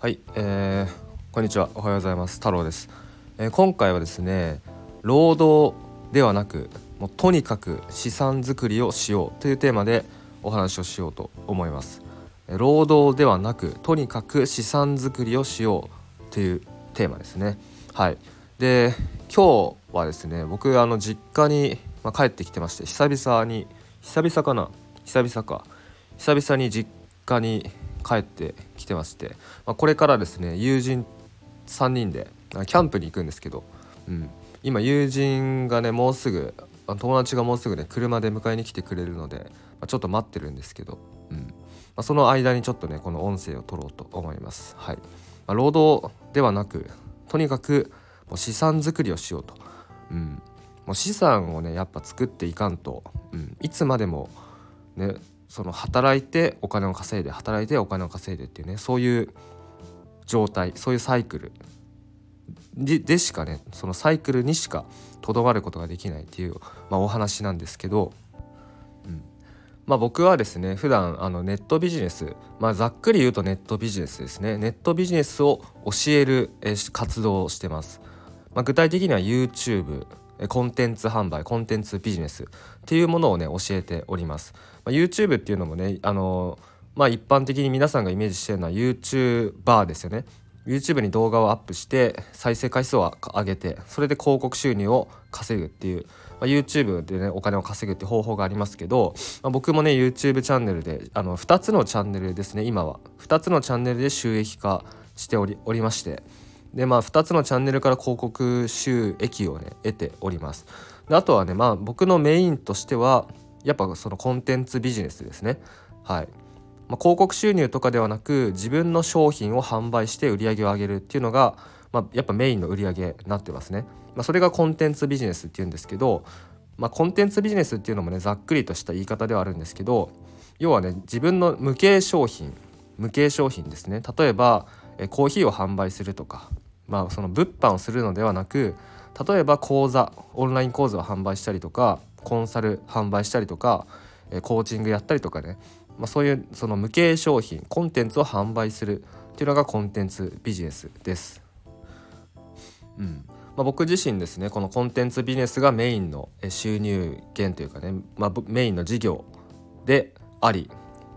はい、えー、こんにちは。おはようございます。太郎です、えー、今回はですね労働ではなくもうとにかく資産作りをしようというテーマでお話をしようと思います。労働ではなくとにかく資産作りをしようというテーマですね。はい。で今日はですね僕あの実家に、まあ、帰ってきてまして久々に久々かな？久々か。久々に実家に帰っててまして、まあ、これからですね友人3人でキャンプに行くんですけど、うん、今友人がねもうすぐ友達がもうすぐね車で迎えに来てくれるので、まあ、ちょっと待ってるんですけど、うん。まあ、その間にちょっとねこの音声を取ろうと思います。はい。まあ、労働ではなくとにかくもう資産作りをしようと、うん、もう資産をねやっぱ作っていかんと、うん、いつまでもねその働いてお金を稼いで働いてお金を稼いでっていうねそういう状態そういうサイクル。でしかねそのサイクルにしかとどまることができないっていう、まあ、お話なんですけど、うん。まあ、僕はですね普段あのネットビジネス、まあ、ざっくり言うとネットビジネスですね。ネットビジネスを教える活動をしてます。まあ、具体的には YouTube コンテンツ販売コンテンツビジネスっていうものをね教えております。まあ、YouTube っていうのもねあのまあ一般的に皆さんがイメージしてるのは YouTuber ですよね。YouTube に動画をアップして再生回数を上げてそれで広告収入を稼ぐっていう、まあ、YouTube でねお金を稼ぐって方法がありますけど、まあ、僕もね YouTube チャンネルであの2つのチャンネルですね今は2つのチャンネルで収益化しておりましてでまあ2つのチャンネルから広告収益をね得ております。であとはねまあ僕のメインとしてはやっぱそのコンテンツビジネスですね。はい、まあ、広告収入とかではなく自分の商品を販売して売り上げを上げるっていうのが、まあ、やっぱメインの売り上げになってますね、まあ、それがコンテンツビジネスっていうんですけど、まあ、コンテンツビジネスっていうのもねざっくりとした言い方ではあるんですけど要はね自分の無形商品無形商品ですね。例えばえコーヒーを販売するとか、まあ、その物販をするのではなく例えば講座オンライン講座を販売したりとかコンサル販売したりとか、コーチングやったりとかね、まあ、そういうその無形商品コンテンツを販売するっていうのがコンテンツビジネスです。うん。まあ、僕自身ですねこのコンテンツビジネスがメインの収入源というかね、まあ、メインの事業であり。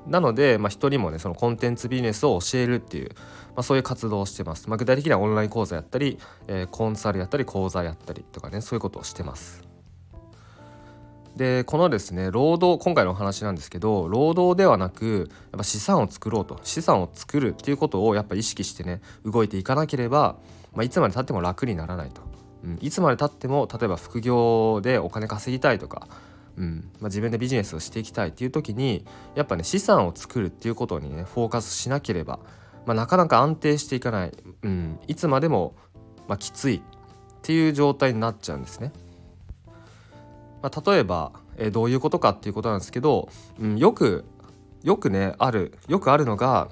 なので、まあ、人にもねそのコンテンツビジネスを教えるっていう、まあ、そういう活動をしてます、まあ、具体的にはオンライン講座やったり、えー、コンサルやったり講座やったりとかねそういうことをしてます。でこのですね労働今回のお話なんですけど労働ではなくやっぱ資産を作ろうと資産を作るっていうことをやっぱ意識してね動いていかなければ、まあ、いつまでたっても楽にならないと、うん、いつまでたっても例えば副業でお金稼ぎたいとかうんまあ、自分でビジネスをしていきたいっていう時にやっぱね資産を作るっていうことにねフォーカスしなければ、まあ、なかなか安定していかない、うん、いつまでも、まあ、きつい。っていう状態になっちゃうんですね。まあ、例えば、えー、どういうことかっていうことなんですけど、うん、よくよくねあるよくあるのが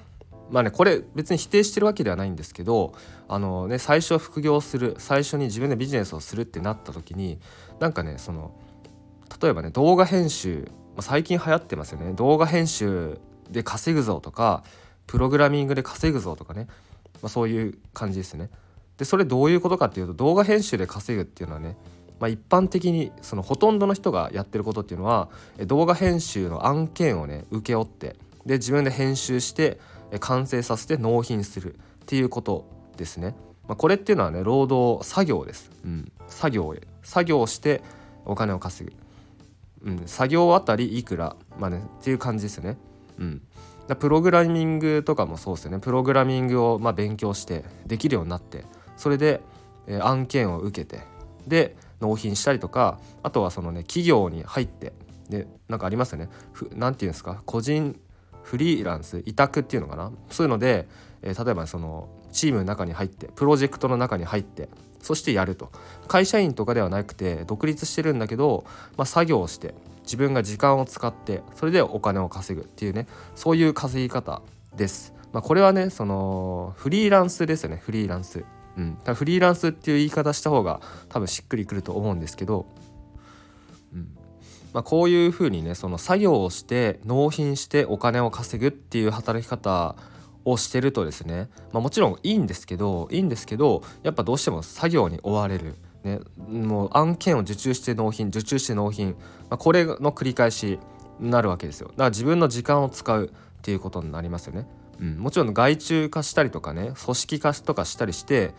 まあねこれ別に否定してるわけではないんですけどあのね最初副業する最初に自分でビジネスをするってなった時になんかねその例えばね動画編集、まあ、最近流行ってますよね。動画編集で稼ぐぞとかプログラミングで稼ぐぞとかね、まあ、そういう感じですね。でそれどういうことかっていうと動画編集で稼ぐっていうのはね、まあ、一般的にそのほとんどの人がやってることっていうのは動画編集の案件をね請け負ってで自分で編集して完成させて納品するっていうことですね。まあ、これっていうのはね労働作業です。うん、作業作業してお金を稼ぐ。うん、作業あたりいくらまあねっていう感じですよね。うん、プログラミングとかもそうですよね。プログラミングをま勉強してできるようになってそれで、え、案件を受けてで納品したりとかあとはそのね企業に入ってでなんかありますよね。何て言うんですか？個人フリーランス委託っていうのかな？そういうので、えー、例えばそのチームの中に入ってプロジェクトの中に入ってそしてやると。会社員とかではなくて独立してるんだけど、まあ、作業をして自分が時間を使ってそれでお金を稼ぐっていうねそういう稼ぎ方です。まあ、これはねそのフリーランスですよねフリーランス。うん、フリーランスっていう言い方した方が多分しっくりくると思うんですけど、うんまあ、こういうふうにねその作業をして納品してお金を稼ぐっていう働き方をしてるとですね、まあ、もちろんいいんですけどいいんですけどやっぱどうしても作業に追われる。ね、もう案件を受注して納品受注して納品、まあ、これの繰り返しになるわけですよ。だから自分の時間を使うっていうことになりますよね、うん、もちろん外注化したりとかね組織化とかしたりして、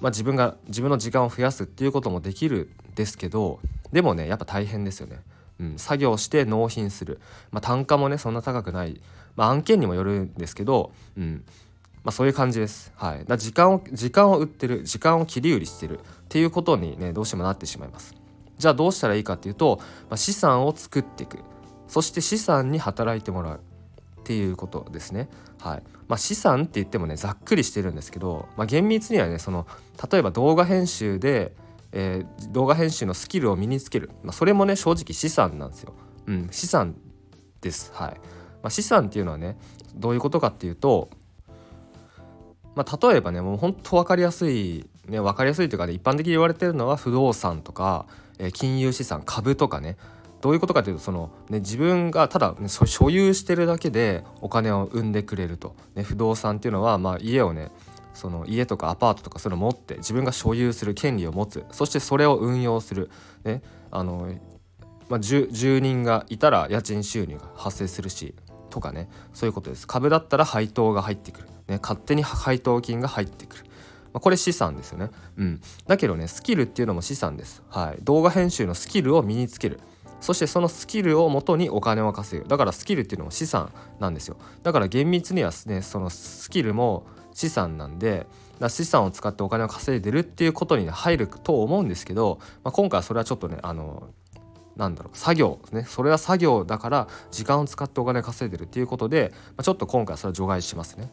まあ、自分が自分の時間を増やすっていうこともできるんですけどでもねやっぱ大変ですよね。うん、作業して納品する、まあ、単価もねそんな高くない、まあ、案件にもよるんですけど、うん。まあ、そういう感じです。はい、だ時間を時間を売ってる時間を切り売りしてるっていうことにねどうしてもなってしまいます。じゃあどうしたらいいかっていうと、まあ、資産を作っていくそして資産に働いてもらうっていうことですね。はいまあ、資産って言ってもねざっくりしてるんですけど、まあ、厳密にはねその例えば動画編集でえー、動画編集のスキルを身につける、まあ、それもね正直資産なんですよ。うん、資産です。はいま、資産っていうのはねどういうことかっていうと、まあ、例えばねもうほんと分かりやすい、ね、分かりやすいというかね一般的に言われてるのは不動産とか、えー、金融資産株とかねどういうことかというとその、ね、自分がただ、ね、所有してるだけでお金を生んでくれると、ね、不動産っていうのは、まあ、家をねその家とかアパートとかそれを持って自分が所有する権利を持つ。そしてそれを運用する、ねあのまあ、住人がいたら家賃収入が発生するし。とかねそういうことです。株だったら配当が入ってくる、ね、勝手に配当金が入ってくる、まあ、これ資産ですよね、うん、だけどねスキルっていうのも資産です、はい、動画編集のスキルを身につける。そしてそのスキルをもとにお金を稼ぐ。だからスキルっていうのも資産なんですよ。だから厳密にはねそのスキルも資産なんで資産を使ってお金を稼いでるっていうことに入ると思うんですけど、まあ、今回はそれはちょっとねあのなんだろう作業ですね。それは作業だから時間を使ってお金稼いでるっていうことで、まあ、ちょっと今回それは除外しますね。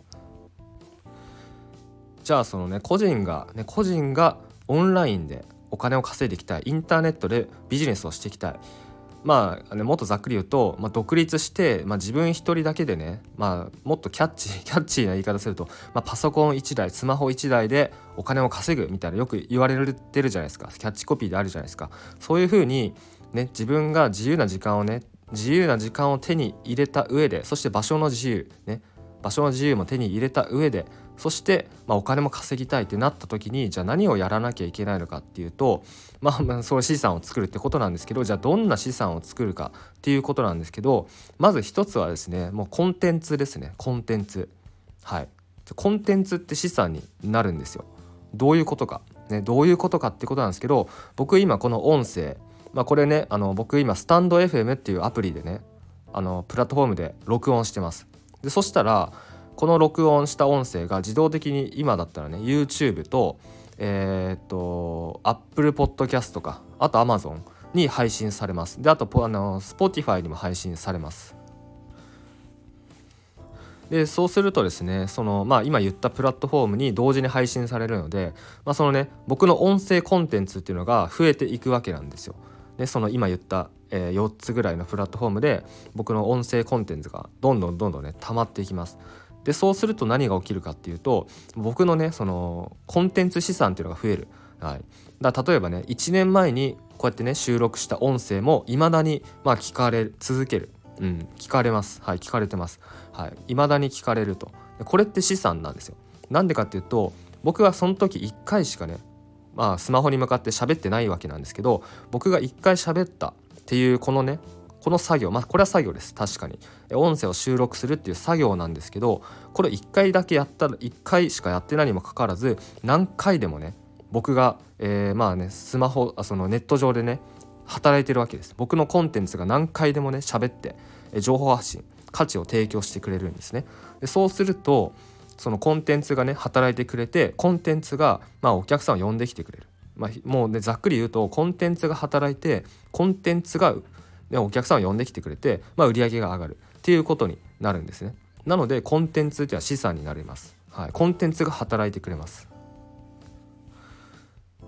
じゃあそのね個人がね個人がオンラインでお金を稼いでいきたい。インターネットでビジネスをしていきたい。まあ、ね、もっとざっくり言うと、まあ、独立して、まあ、自分一人だけでね、まあ、もっとキャッチ キャッチーな言い方すると、まあ、パソコン1台スマホ1台でお金を稼ぐみたいなよく言われてるじゃないですか。キャッチコピーであるじゃないですか。そういうふうに、ね、自分が自由な時間をね自由な時間を手に入れた上でそして場所の自由ね場所の自由も手に入れた上でそして、まあ、お金も稼ぎたいってなった時にじゃあ何をやらなきゃいけないのかっていうと、まあ、まあそういう資産を作るってことなんですけどじゃあどんな資産を作るかっていうことなんですけどまず一つはですねもうコンテンツですねコンテンツ。はい。コンテンツって資産になるんですよ。どういうことか。ねどういうことかってことなんですけど僕今この音声まあこれねあの僕今スタンド FM っていうアプリでねあのプラットフォームで録音してます。でそしたらこの録音した音声が自動的に今だったらね YouTube とえー、っと Apple Podcast とかあと Amazon に配信されます。であとあの Spotify にも配信されます。でそうするとですねその、まあ、今言ったプラットフォームに同時に配信されるので、まあ、そのね僕の音声コンテンツっていうのが増えていくわけなんですよ。でその今言ったえー、4つぐらいのプラットフォームで僕の音声コンテンツがどんどんどんどんね溜まっていきます。でそうすると何が起きるかっていうと僕のねそのコンテンツ資産っていうのが増える。はい、だ例えばね1年前にこうやってね収録した音声もいまだにまあ聞かれ続ける。うん、聞かれます。はい、聞かれてます。はい、未だに聞かれると。これって資産なんですよ。なんでかっていうと僕はその時1回しかねまあスマホに向かって喋ってないわけなんですけど僕が1回喋ったっていうこのねこの作業まあこれは作業です。確かに。音声を収録するっていう作業なんですけどこれ1回だけやったら1回しかやってないにもかかわらず何回でもね僕が、えー、まあねスマホあそのネット上でね働いてるわけです。僕のコンテンツが何回でもね喋って情報発信価値を提供してくれるんですね。でそうするとそのコンテンツがね働いてくれてコンテンツがまあお客さんを呼んできてくれる。まあ、もうねざっくり言うとコンテンツが働いてコンテンツが、ね、お客さんを呼んできてくれて、まあ、売り上げが上がる。っていうことになるんですね。なのでコンテンツっていうのは資産になります、はい、コンテンツが働いてくれます、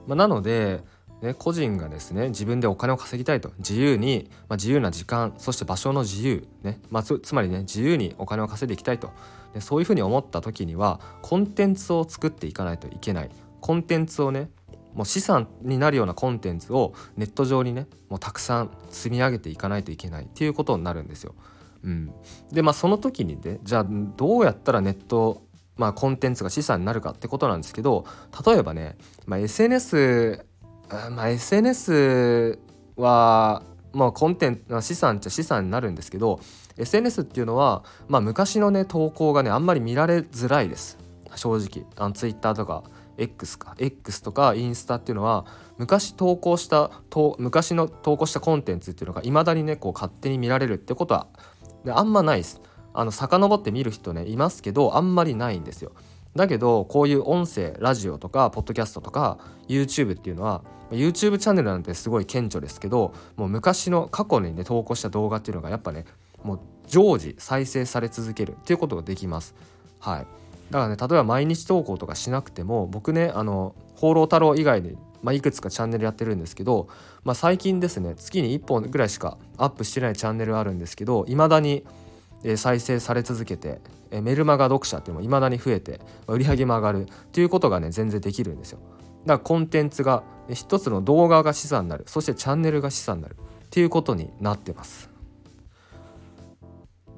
まあ、なのでね、個人がですね自分でお金を稼ぎたいと。自由に、まあ、自由な時間そして場所の自由、ねまあ、つまりね自由にお金を稼いでいきたいと。でそういうふうに思った時にはコンテンツを作っていかないといけない。コンテンツをねもう資産になるようなコンテンツをネット上にねもうたくさん積み上げていかないといけない。っていうことになるんですよ。うん、でまあその時にねじゃあどうやったらネットまあ、コンテンツが資産になるかってことなんですけど例えばね、まあ、SNS まあ、SNS はまあコンテンツ資産っちゃ資産になるんですけど SNS っていうのは、まあ、昔のね投稿がねあんまり見られづらいです。正直。あの Twitter とか X か。X とかインスタっていうのは昔投稿した昔の投稿したコンテンツっていうのがいまだにねこう勝手に見られるってことはあんまないです。あの遡って見る人ねいますけどあんまりないんですよ。だけどこういう音声ラジオとかポッドキャストとか YouTube っていうのは YouTube チャンネルなんてすごい顕著ですけどもう昔の過去にね投稿した動画っていうのがやっぱねもう常時再生され続けるっていうことができます。はい、だからね例えば毎日投稿とかしなくても僕ねあの「放浪太郎」以外に、まあ、いくつかチャンネルやってるんですけど、まあ、最近ですね月に1本ぐらいしかアップしてないチャンネルあるんですけどいまだにえ再生され続けてえメルマガ読者っていうのもいまだに増えてま売り上げも上がるっていうことがね全然できるんですよ。だからコンテンツが一つの動画が資産になるそしてチャンネルが資産になるっていうことになってます。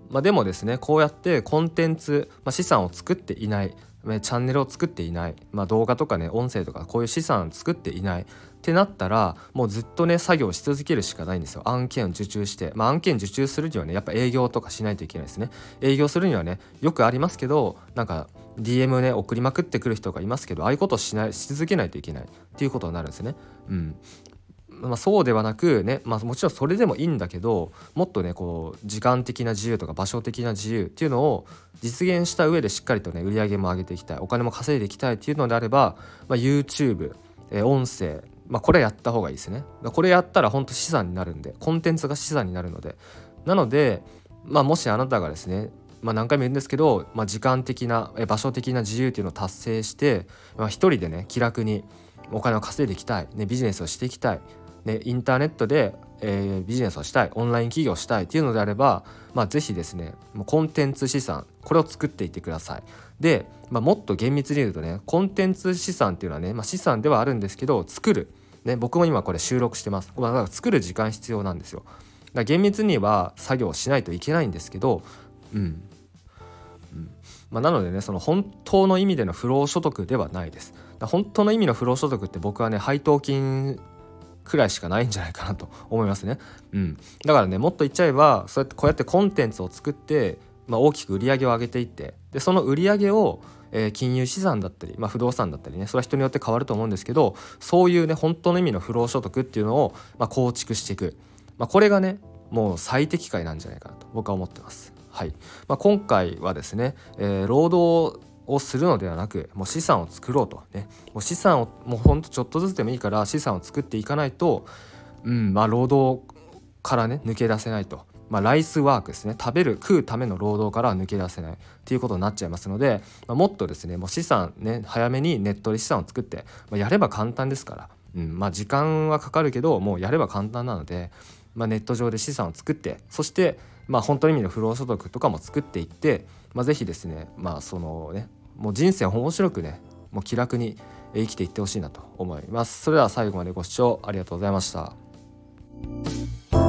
まあ、でもですねこうやってコンテンツ、まあ、資産を作っていないチャンネルを作っていない、まあ、動画とかね音声とかこういう資産を作っていない。ってなったらもうずっとね作業し続けるしかないんですよ。案件を受注して、まあ、案件受注するにはねやっぱ営業とかしないといけないですね。営業するにはねよくありますけどなんか DM ね送りまくってくる人がいますけどああいうことをしないし続けないといけない。っていうことになるんですね。うん。まあ、そうではなくね、まあ、もちろんそれでもいいんだけどもっとねこう時間的な自由とか場所的な自由っていうのを実現した上でしっかりとね売り上げも上げていきたいお金も稼いでいきたいっていうのであれば、まあ、YouTube、えー、音声まあ、これやった方がいいですね。これやったら本当資産になるんでコンテンツが資産になるので。なので、まあ、もしあなたがですねまあ、何回も言うんですけど、まあ、時間的な場所的な自由っていうのを達成して、まあ、一人でね気楽にお金を稼いでいきたい、ね、ビジネスをしていきたいね、インターネットで、えー、ビジネスをしたいオンライン企業をしたいっていうのであれば、まあ、ぜひですねもうコンテンツ資産これを作っていってください。で、まあ、もっと厳密に言うとねコンテンツ資産っていうのはね、まあ、資産ではあるんですけど作る、ね、僕も今これ収録してます。まあ、だから作る時間必要なんですよ。だ厳密には作業しないといけないんですけど、うん、うんまあ、なのでねその本当の意味での不労所得ではないです本当の意味の不労所得って僕はね配当金くらいしかないんじゃないかなと思いますね。うん、だからねもっと言っちゃえばそうやってこうやってコンテンツを作って、まあ、大きく売り上げを上げていってでその売り上げをえー、金融資産だったり、まあ、不動産だったりねそれは人によって変わると思うんですけどそういうね本当の意味の不労所得っていうのを、まあ、構築していく、まあ、これがねもう最適解なんじゃないかなと僕は思ってます。はいまあ、今回はですね、えー、労働をするのではなくもう資産を作ろうと。ね。もう資産をもうほんとちょっとずつでもいいから資産を作っていかないとうんまあ労働からね抜け出せないと。まあ、ライスワークですね。食べる食うための労働からは抜け出せない。っていうことになっちゃいますので、まあ、もっとですねもう資産ね早めにネットで資産を作って、まあ、やれば簡単ですから、うんまあ、時間はかかるけどもうやれば簡単なので、まあ、ネット上で資産を作ってそしてまあ本当の意味の不労所得とかも作っていって、まあ、是非ですねまあそのねもう人生面白くねもう気楽に生きていってほしいなと思います。それでは最後までご視聴ありがとうございました。